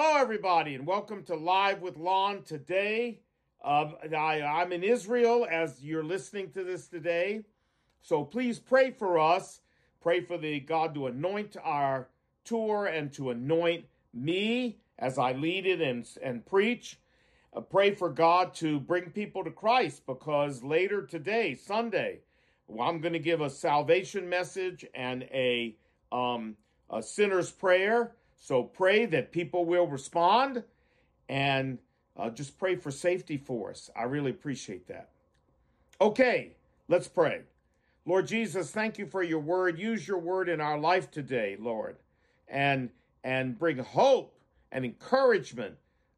Hello, everybody, and welcome to Live with Lon today. Uh, I, I'm in Israel as you're listening to this today. So please pray for us. Pray for the God to anoint our tour and to anoint me as I lead it and, and preach. Uh, pray for God to bring people to Christ because later today, Sunday, I'm going to give a salvation message and a, um, a sinner's prayer. So pray that people will respond and uh, just pray for safety for us. I really appreciate that. Okay, let's pray. Lord Jesus, thank you for your word. Use your word in our life today, Lord, and and bring hope and encouragement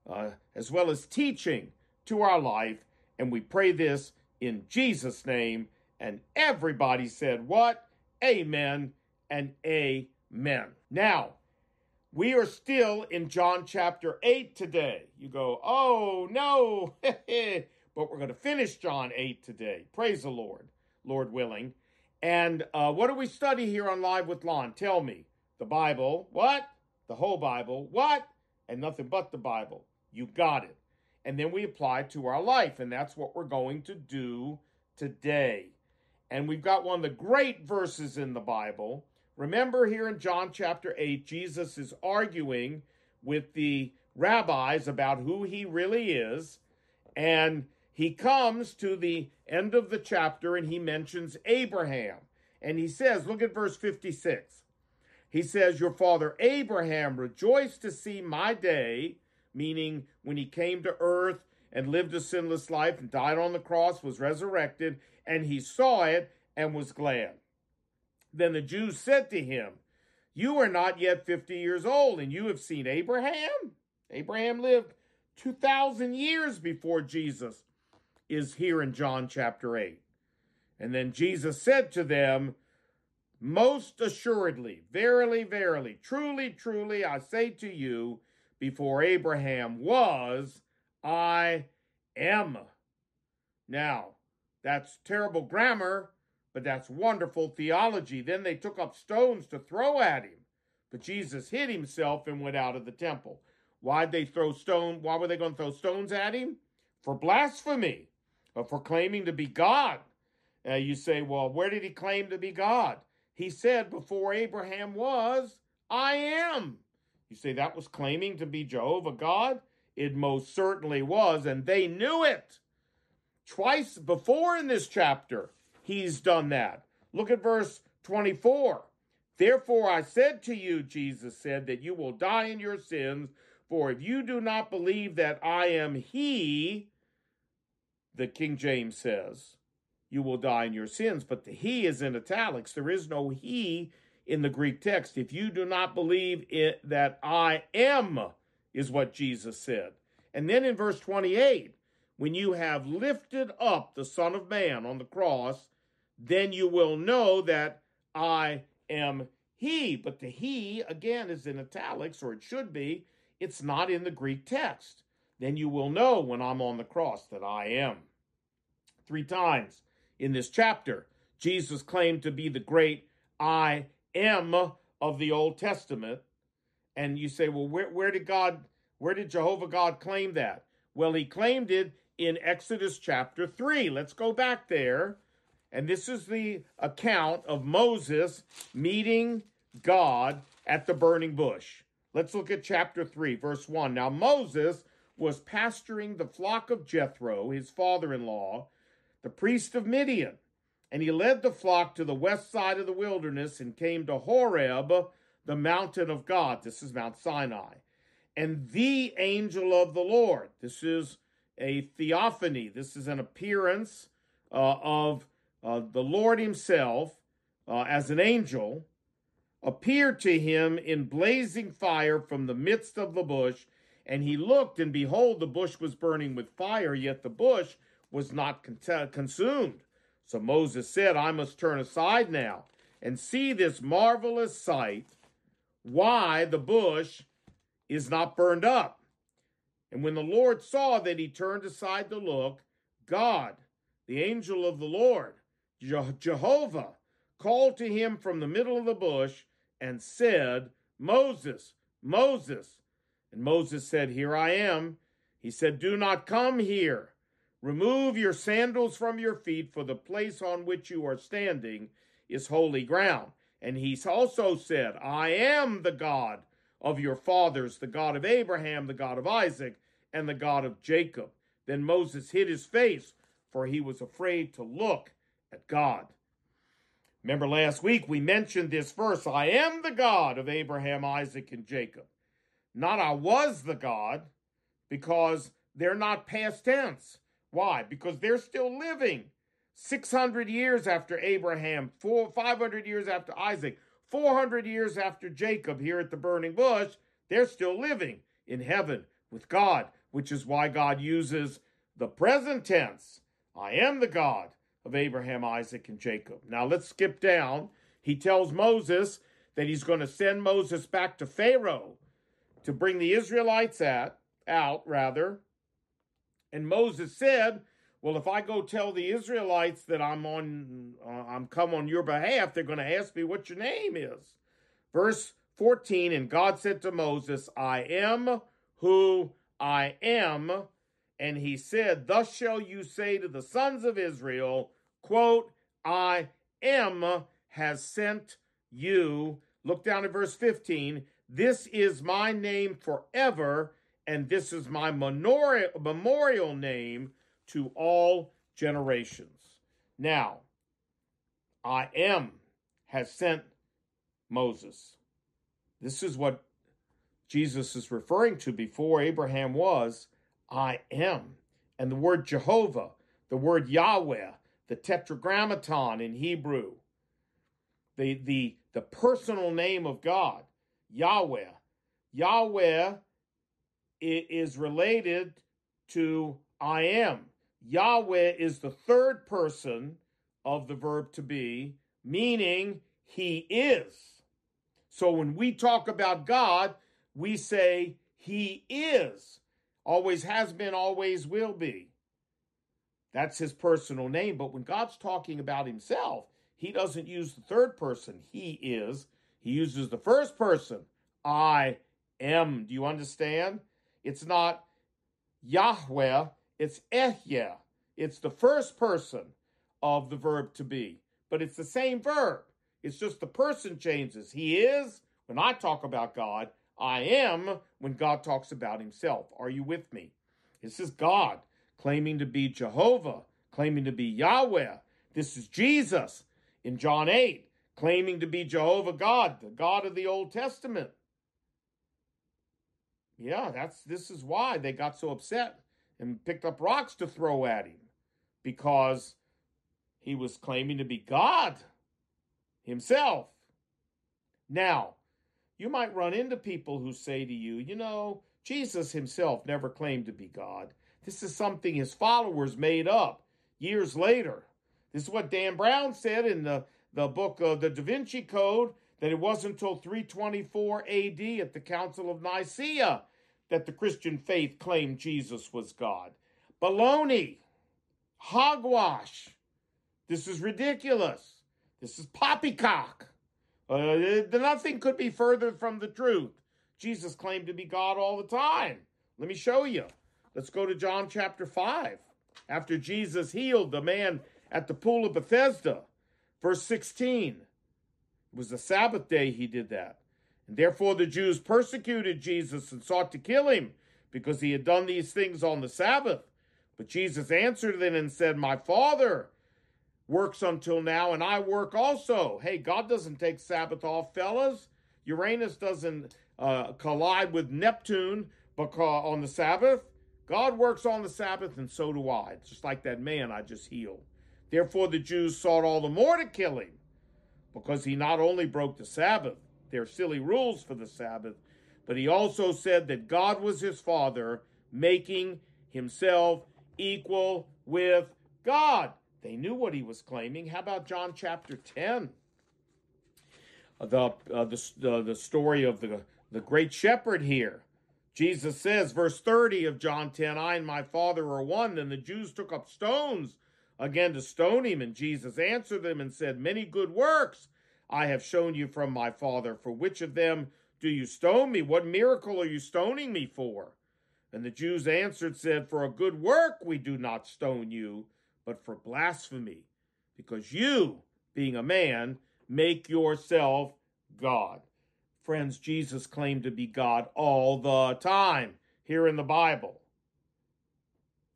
uh, as well as teaching to our life. And we pray this in Jesus' name. And everybody said, What? Amen and amen. Now, we are still in John chapter 8 today. You go, oh no, but we're going to finish John 8 today. Praise the Lord, Lord willing. And uh, what do we study here on Live with Lon? Tell me. The Bible. What? The whole Bible. What? And nothing but the Bible. You got it. And then we apply it to our life. And that's what we're going to do today. And we've got one of the great verses in the Bible Remember here in John chapter 8, Jesus is arguing with the rabbis about who he really is. And he comes to the end of the chapter and he mentions Abraham. And he says, look at verse 56. He says, Your father Abraham rejoiced to see my day, meaning when he came to earth and lived a sinless life and died on the cross, was resurrected, and he saw it and was glad. Then the Jews said to him, You are not yet 50 years old, and you have seen Abraham? Abraham lived 2,000 years before Jesus is here in John chapter 8. And then Jesus said to them, Most assuredly, verily, verily, truly, truly, I say to you, before Abraham was, I am. Now, that's terrible grammar but that's wonderful theology. Then they took up stones to throw at him. But Jesus hid himself and went out of the temple. Why'd they throw stone? Why were they going to throw stones at him? For blasphemy, or for claiming to be God. Uh, you say, well, where did he claim to be God? He said, before Abraham was, I am. You say that was claiming to be Jehovah God? It most certainly was, and they knew it. Twice before in this chapter, he's done that. Look at verse 24. Therefore I said to you, Jesus said, that you will die in your sins, for if you do not believe that I am he, the King James says, you will die in your sins. But the he is in italics. There is no he in the Greek text. If you do not believe it, that I am, is what Jesus said. And then in verse 28, when you have lifted up the Son of Man on the cross, then you will know that I am he. But the he, again, is in italics, or it should be. It's not in the Greek text. Then you will know when I'm on the cross that I am. Three times in this chapter, Jesus claimed to be the great I am of the Old Testament. And you say, well, where, where did God, where did Jehovah God claim that? Well, he claimed it in Exodus chapter 3. Let's go back there. And this is the account of Moses meeting God at the burning bush. Let's look at chapter 3, verse 1. Now Moses was pasturing the flock of Jethro, his father in law, the priest of Midian. And he led the flock to the west side of the wilderness and came to Horeb, the mountain of God. This is Mount Sinai. And the angel of the Lord. This is a theophany. This is an appearance uh, of uh, the Lord Himself uh, as an angel appeared to him in blazing fire from the midst of the bush. And he looked, and behold, the bush was burning with fire, yet the bush was not con- consumed. So Moses said, I must turn aside now and see this marvelous sight, why the bush is not burned up. And when the Lord saw that he turned aside to look, God, the angel of the Lord, Jehovah, called to him from the middle of the bush and said, Moses, Moses. And Moses said, Here I am. He said, Do not come here. Remove your sandals from your feet, for the place on which you are standing is holy ground. And he also said, I am the God of your fathers, the God of Abraham, the God of Isaac, and the God of Jacob. Then Moses hid his face, for he was afraid to look at God. Remember last week we mentioned this verse I am the God of Abraham, Isaac, and Jacob. Not I was the God, because they're not past tense. Why? Because they're still living. 600 years after Abraham, four, 500 years after Isaac, 400 years after Jacob here at the burning bush, they're still living in heaven with God, which is why God uses the present tense. I am the God of Abraham, Isaac, and Jacob. Now let's skip down. He tells Moses that he's going to send Moses back to Pharaoh to bring the Israelites at, out, rather. And Moses said, well, if I go tell the Israelites that I'm on, uh, I'm come on your behalf, they're going to ask me what your name is. Verse 14, and God said to Moses, I am who I am. And he said, Thus shall you say to the sons of Israel, quote, I am has sent you. Look down at verse 15. This is my name forever, and this is my memorial name to all generations. Now, I am has sent Moses. This is what Jesus is referring to before Abraham was, I am. And the word Jehovah, the word Yahweh, the tetragrammaton in Hebrew, the, the, the personal name of God, Yahweh. Yahweh is related to I am. Yahweh is the third person of the verb to be, meaning he is. So when we talk about God, we say he is, always has been, always will be. That's his personal name. But when God's talking about himself, he doesn't use the third person, he is. He uses the first person, I am. Do you understand? It's not Yahweh, it's Ehyeh. It's the first person of the verb to be, but it's the same verb. It's just the person changes. He is, when I talk about God, I am when God talks about himself. Are you with me? This is God claiming to be Jehovah, claiming to be Yahweh. This is Jesus in John 8, claiming to be Jehovah God, the God of the Old Testament. Yeah, that's this is why they got so upset and picked up rocks to throw at him because he was claiming to be God himself. Now, you might run into people who say to you, you know, Jesus himself never claimed to be God. This is something his followers made up years later. This is what Dan Brown said in the, the book of the Da Vinci Code that it wasn't until 324 AD at the Council of Nicaea that the Christian faith claimed Jesus was God. Baloney. Hogwash. This is ridiculous. This is poppycock. Uh, nothing could be further from the truth. Jesus claimed to be God all the time. Let me show you. Let's go to John chapter 5. After Jesus healed the man at the pool of Bethesda, verse 16. It was the Sabbath day he did that. And therefore the Jews persecuted Jesus and sought to kill him because he had done these things on the Sabbath. But Jesus answered them and said, My Father works until now, and I work also. Hey, God doesn't take Sabbath off, fellas. Uranus doesn't uh, collide with Neptune because on the Sabbath. God works on the Sabbath, and so do I. Just like that man I just healed. Therefore, the Jews sought all the more to kill him because he not only broke the Sabbath, their silly rules for the Sabbath, but he also said that God was his father, making himself equal with God. They knew what he was claiming. How about John chapter 10? Uh, the, uh, the, the, the story of the, the great shepherd here. Jesus says, verse 30 of John 10, I and my Father are one. Then the Jews took up stones again to stone him. And Jesus answered them and said, Many good works I have shown you from my Father. For which of them do you stone me? What miracle are you stoning me for? And the Jews answered, said, For a good work we do not stone you, but for blasphemy, because you, being a man, make yourself God. Friends, Jesus claimed to be God all the time here in the Bible.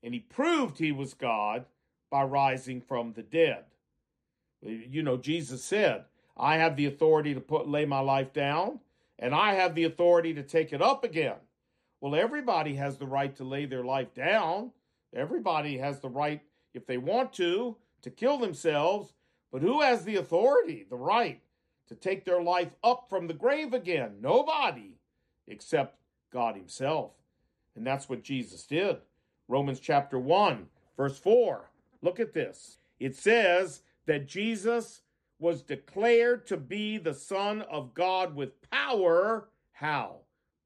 And he proved he was God by rising from the dead. You know, Jesus said, I have the authority to put lay my life down, and I have the authority to take it up again. Well, everybody has the right to lay their life down. Everybody has the right, if they want to, to kill themselves. But who has the authority, the right, to take their life up from the grave again? Nobody, except God Himself. And that's what Jesus did. Romans chapter 1, verse 4. Look at this. It says that Jesus was declared to be the Son of God with power. How?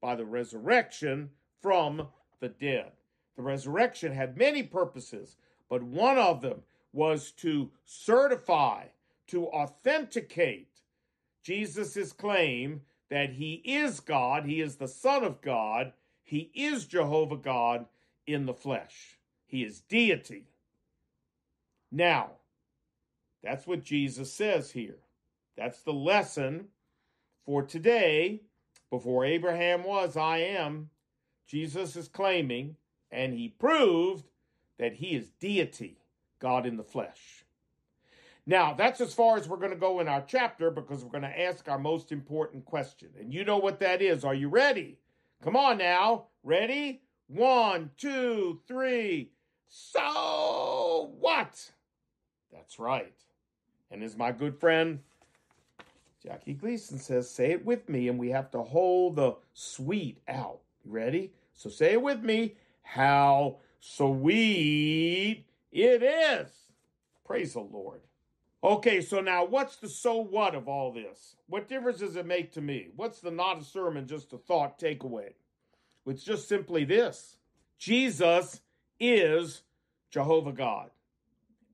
By the resurrection from the dead. The resurrection had many purposes, but one of them was to certify, to authenticate Jesus' claim that he is God, he is the Son of God, he is Jehovah God in the flesh. He is deity. Now, that's what Jesus says here. That's the lesson for today. Before Abraham was, I am. Jesus is claiming, and he proved that he is deity, God in the flesh. Now, that's as far as we're going to go in our chapter because we're going to ask our most important question. And you know what that is. Are you ready? Come on now. Ready? One, two, three. So what? That's right. And as my good friend Jackie Gleason says, say it with me, and we have to hold the sweet out. Ready? So say it with me. How sweet it is. Praise the Lord. Okay, so now what's the so what of all this? What difference does it make to me? What's the not a sermon, just a thought takeaway? It's just simply this Jesus is Jehovah God.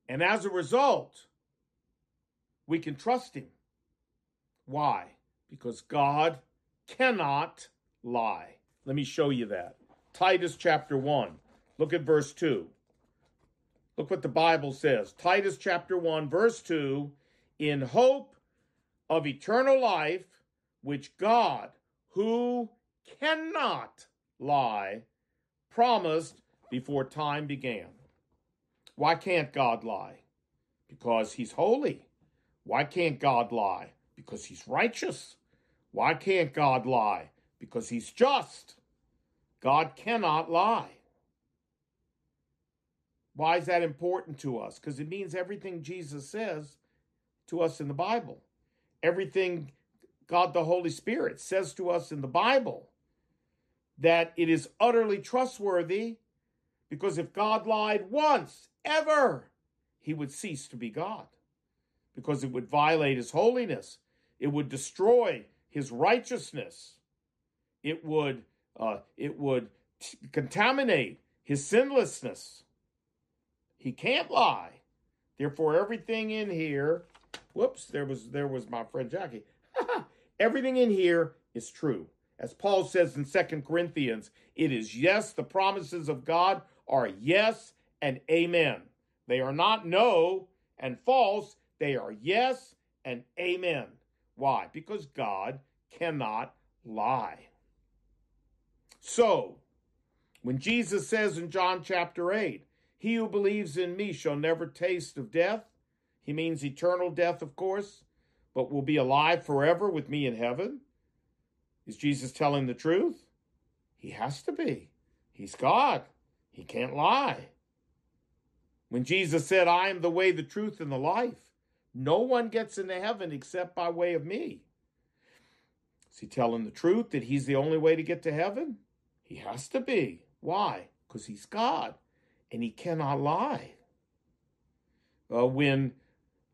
And as a result, we can trust him. Why? Because God cannot lie. Let me show you that. Titus chapter 1. Look at verse 2. Look what the Bible says. Titus chapter 1, verse 2 In hope of eternal life, which God, who cannot lie, promised before time began. Why can't God lie? Because he's holy. Why can't God lie? Because he's righteous. Why can't God lie? Because he's just. God cannot lie. Why is that important to us? Because it means everything Jesus says to us in the Bible, everything God the Holy Spirit says to us in the Bible, that it is utterly trustworthy because if God lied once, ever, he would cease to be God because it would violate his holiness, it would destroy his righteousness, it would uh, it would t- contaminate his sinlessness. He can't lie. Therefore, everything in here, whoops, there was there was my friend Jackie. everything in here is true. As Paul says in Second Corinthians, it is yes, the promises of God are yes and amen. They are not no and false, they are yes and amen. Why? Because God cannot lie. So, when Jesus says in John chapter 8, He who believes in me shall never taste of death, he means eternal death, of course, but will be alive forever with me in heaven. Is Jesus telling the truth? He has to be. He's God. He can't lie. When Jesus said, I am the way, the truth, and the life, no one gets into heaven except by way of me. Is he telling the truth that he's the only way to get to heaven? He has to be. Why? Because he's God and he cannot lie. Uh, when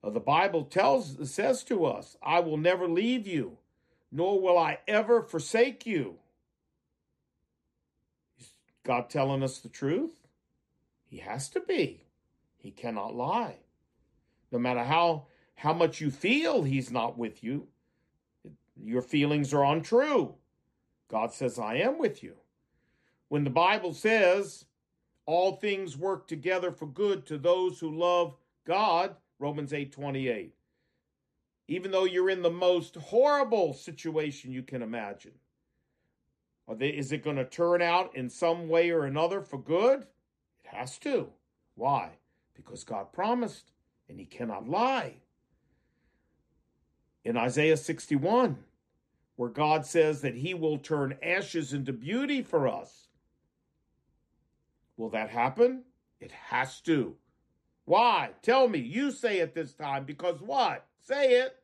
uh, the Bible tells says to us, I will never leave you, nor will I ever forsake you. Is God telling us the truth? He has to be. He cannot lie. No matter how, how much you feel he's not with you, your feelings are untrue. God says, I am with you. When the Bible says, all things work together for good to those who love God, Romans 8:28. Even though you're in the most horrible situation you can imagine, they, is it going to turn out in some way or another for good? It has to. Why? Because God promised and he cannot lie. In Isaiah 61, where God says that he will turn ashes into beauty for us. Will that happen? It has to. Why? Tell me. You say it this time because what? Say it.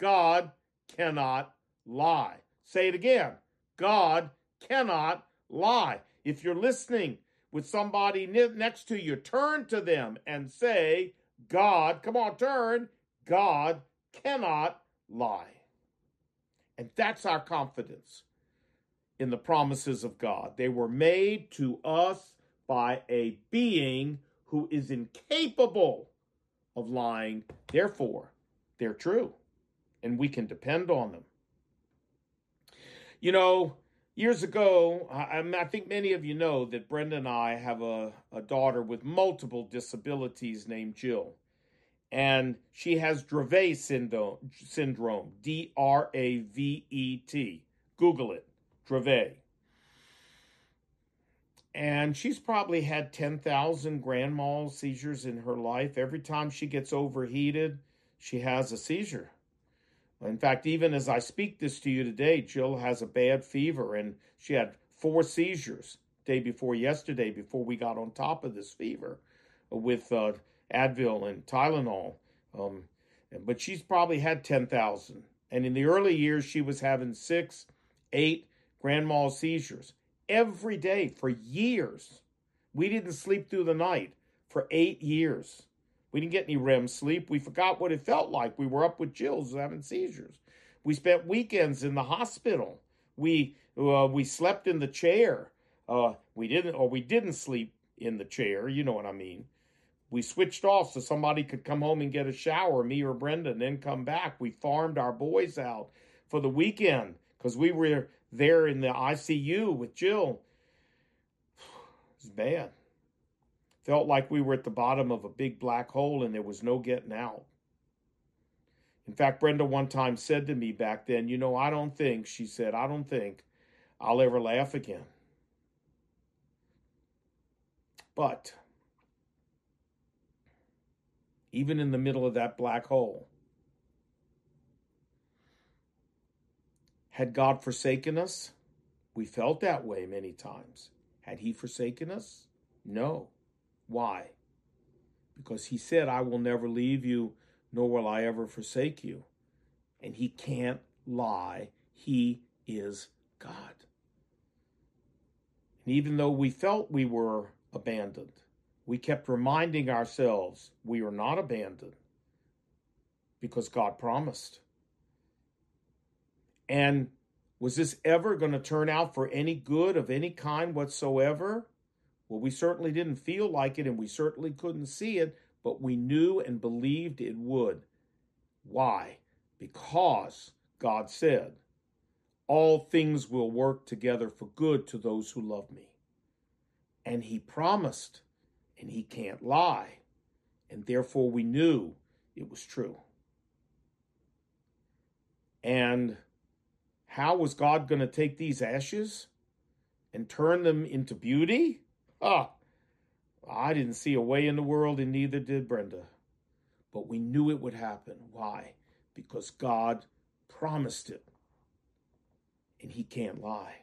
God cannot lie. Say it again. God cannot lie. If you're listening with somebody next to you, turn to them and say, God, come on, turn. God cannot lie. And that's our confidence in the promises of God. They were made to us by a being who is incapable of lying. Therefore, they're true, and we can depend on them. You know, years ago, I, I, think many of you know that Brenda and I have a, a daughter with multiple disabilities named Jill and she has Dravet syndrome, syndrome D R A V E T. Google it, Dravet. And she's probably had 10,000 grand mal seizures in her life. Every time she gets overheated, she has a seizure. In fact, even as I speak this to you today, Jill has a bad fever and she had four seizures day before yesterday before we got on top of this fever with uh, Advil and Tylenol. Um, but she's probably had 10,000. And in the early years, she was having six, eight grand mal seizures every day for years. We didn't sleep through the night for eight years. We didn't get any REM sleep. We forgot what it felt like. We were up with Jill's having seizures. We spent weekends in the hospital. We uh, we slept in the chair. Uh, we didn't, or we didn't sleep in the chair. You know what I mean. We switched off so somebody could come home and get a shower, me or Brenda, and then come back. We farmed our boys out for the weekend because we were there in the ICU with Jill. It was bad. Felt like we were at the bottom of a big black hole and there was no getting out. In fact, Brenda one time said to me back then, You know, I don't think, she said, I don't think I'll ever laugh again. But even in the middle of that black hole. Had God forsaken us? We felt that way many times. Had He forsaken us? No. Why? Because He said, I will never leave you, nor will I ever forsake you. And He can't lie. He is God. And even though we felt we were abandoned, we kept reminding ourselves we are not abandoned because God promised. And was this ever going to turn out for any good of any kind whatsoever? Well, we certainly didn't feel like it and we certainly couldn't see it, but we knew and believed it would. Why? Because God said, All things will work together for good to those who love me. And He promised and he can't lie. And therefore, we knew it was true. And how was God going to take these ashes and turn them into beauty? Ah, I didn't see a way in the world, and neither did Brenda. But we knew it would happen. Why? Because God promised it. And he can't lie.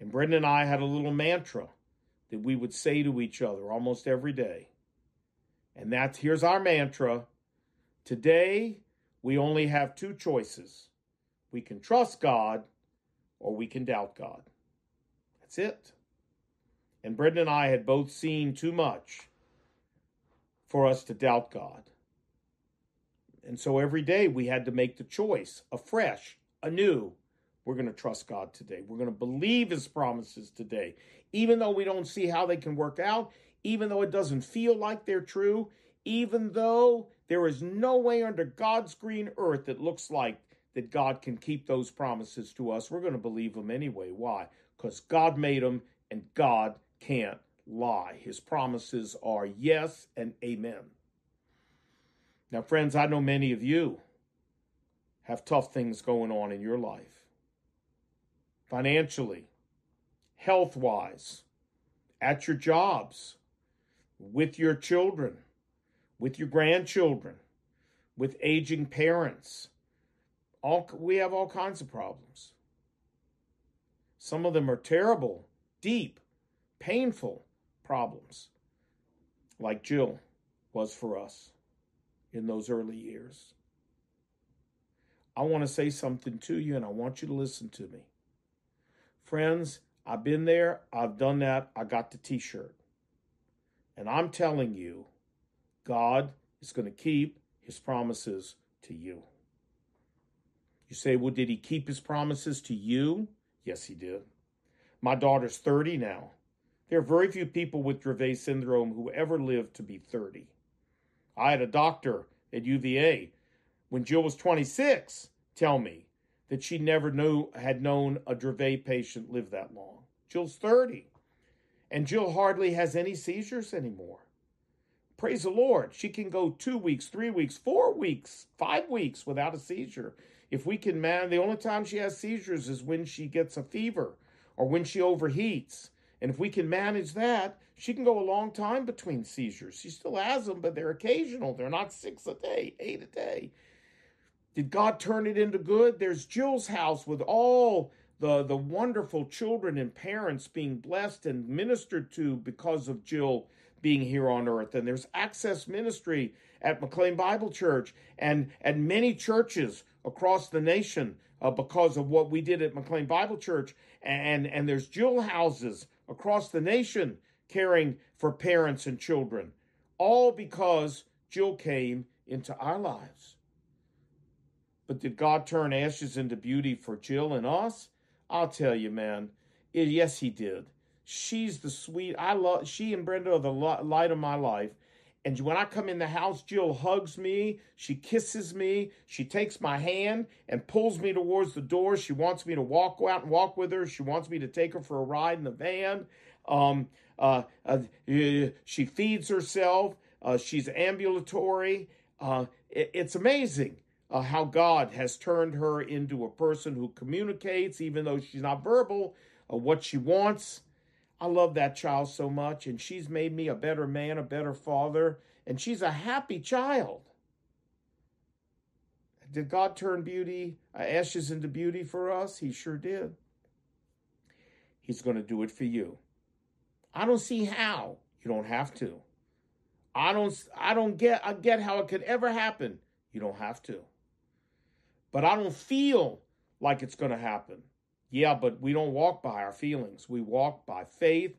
And Brenda and I had a little mantra that we would say to each other almost every day. And that's here's our mantra. Today, we only have two choices. We can trust God or we can doubt God. That's it. And Brenda and I had both seen too much for us to doubt God. And so every day we had to make the choice afresh, anew. We're going to trust God today. We're going to believe his promises today even though we don't see how they can work out, even though it doesn't feel like they're true, even though there is no way under God's green earth that looks like that God can keep those promises to us, we're going to believe them anyway. Why? Because God made them and God can't lie. His promises are yes and amen. Now, friends, I know many of you have tough things going on in your life financially, health wise, at your jobs, with your children, with your grandchildren, with aging parents. All, we have all kinds of problems. Some of them are terrible, deep, painful problems, like Jill was for us in those early years. I want to say something to you, and I want you to listen to me. Friends, I've been there, I've done that, I got the t shirt. And I'm telling you, God is going to keep his promises to you. You say, well, did he keep his promises to you? Yes, he did. My daughter's 30 now. There are very few people with Dravet syndrome who ever lived to be 30. I had a doctor at UVA when Jill was 26 tell me that she never knew had known a Dravet patient live that long. Jill's 30. And Jill hardly has any seizures anymore. Praise the Lord. She can go two weeks, three weeks, four weeks, five weeks without a seizure. If we can man, the only time she has seizures is when she gets a fever or when she overheats. And if we can manage that, she can go a long time between seizures. She still has them, but they're occasional. They're not six a day, eight a day. Did God turn it into good? There's Jill's house with all the, the wonderful children and parents being blessed and ministered to because of Jill being here on earth. And there's access ministry at McLean Bible Church and at many churches across the nation uh, because of what we did at McLean Bible Church. And, and there's Jill houses across the nation caring for parents and children, all because Jill came into our lives. But did God turn ashes into beauty for Jill and us? I'll tell you, man. It, yes, He did. She's the sweet. I love. She and Brenda are the light of my life. And when I come in the house, Jill hugs me. She kisses me. She takes my hand and pulls me towards the door. She wants me to walk out and walk with her. She wants me to take her for a ride in the van. Um, uh, uh, she feeds herself. Uh, she's ambulatory. Uh, it, it's amazing uh, how God has turned her into a person who communicates, even though she's not verbal, uh, what she wants. I love that child so much, and she's made me a better man, a better father, and she's a happy child. Did God turn beauty, uh, ashes into beauty for us? He sure did. He's going to do it for you. I don't see how. You don't have to. I don't I don't get I get how it could ever happen. You don't have to. But I don't feel like it's going to happen. Yeah, but we don't walk by our feelings. We walk by faith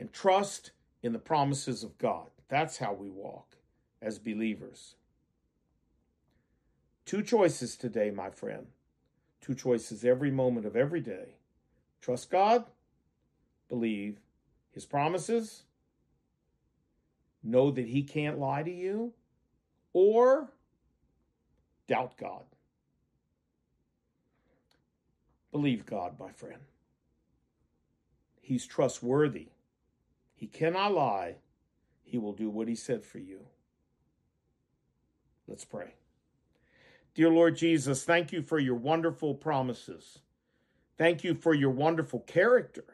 and trust in the promises of God. That's how we walk as believers. Two choices today, my friend. Two choices every moment of every day. Trust God, believe his promises, know that he can't lie to you, or doubt God. Believe God, my friend. He's trustworthy. He cannot lie. He will do what he said for you. Let's pray. Dear Lord Jesus, thank you for your wonderful promises. Thank you for your wonderful character.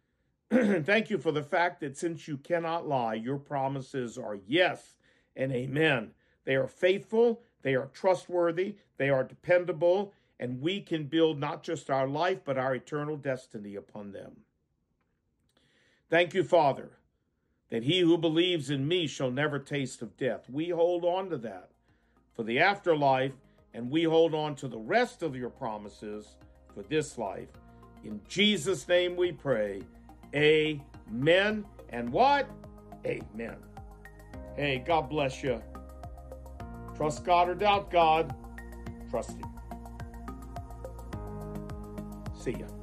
thank you for the fact that since you cannot lie, your promises are yes and amen. They are faithful, they are trustworthy, they are dependable, and we can build not just our life, but our eternal destiny upon them. Thank you, Father, that he who believes in me shall never taste of death. We hold on to that for the afterlife, and we hold on to the rest of your promises for this life. In Jesus' name we pray. Amen. And what? Amen. Hey, God bless you. Trust God or doubt God. Trust Him. See ya.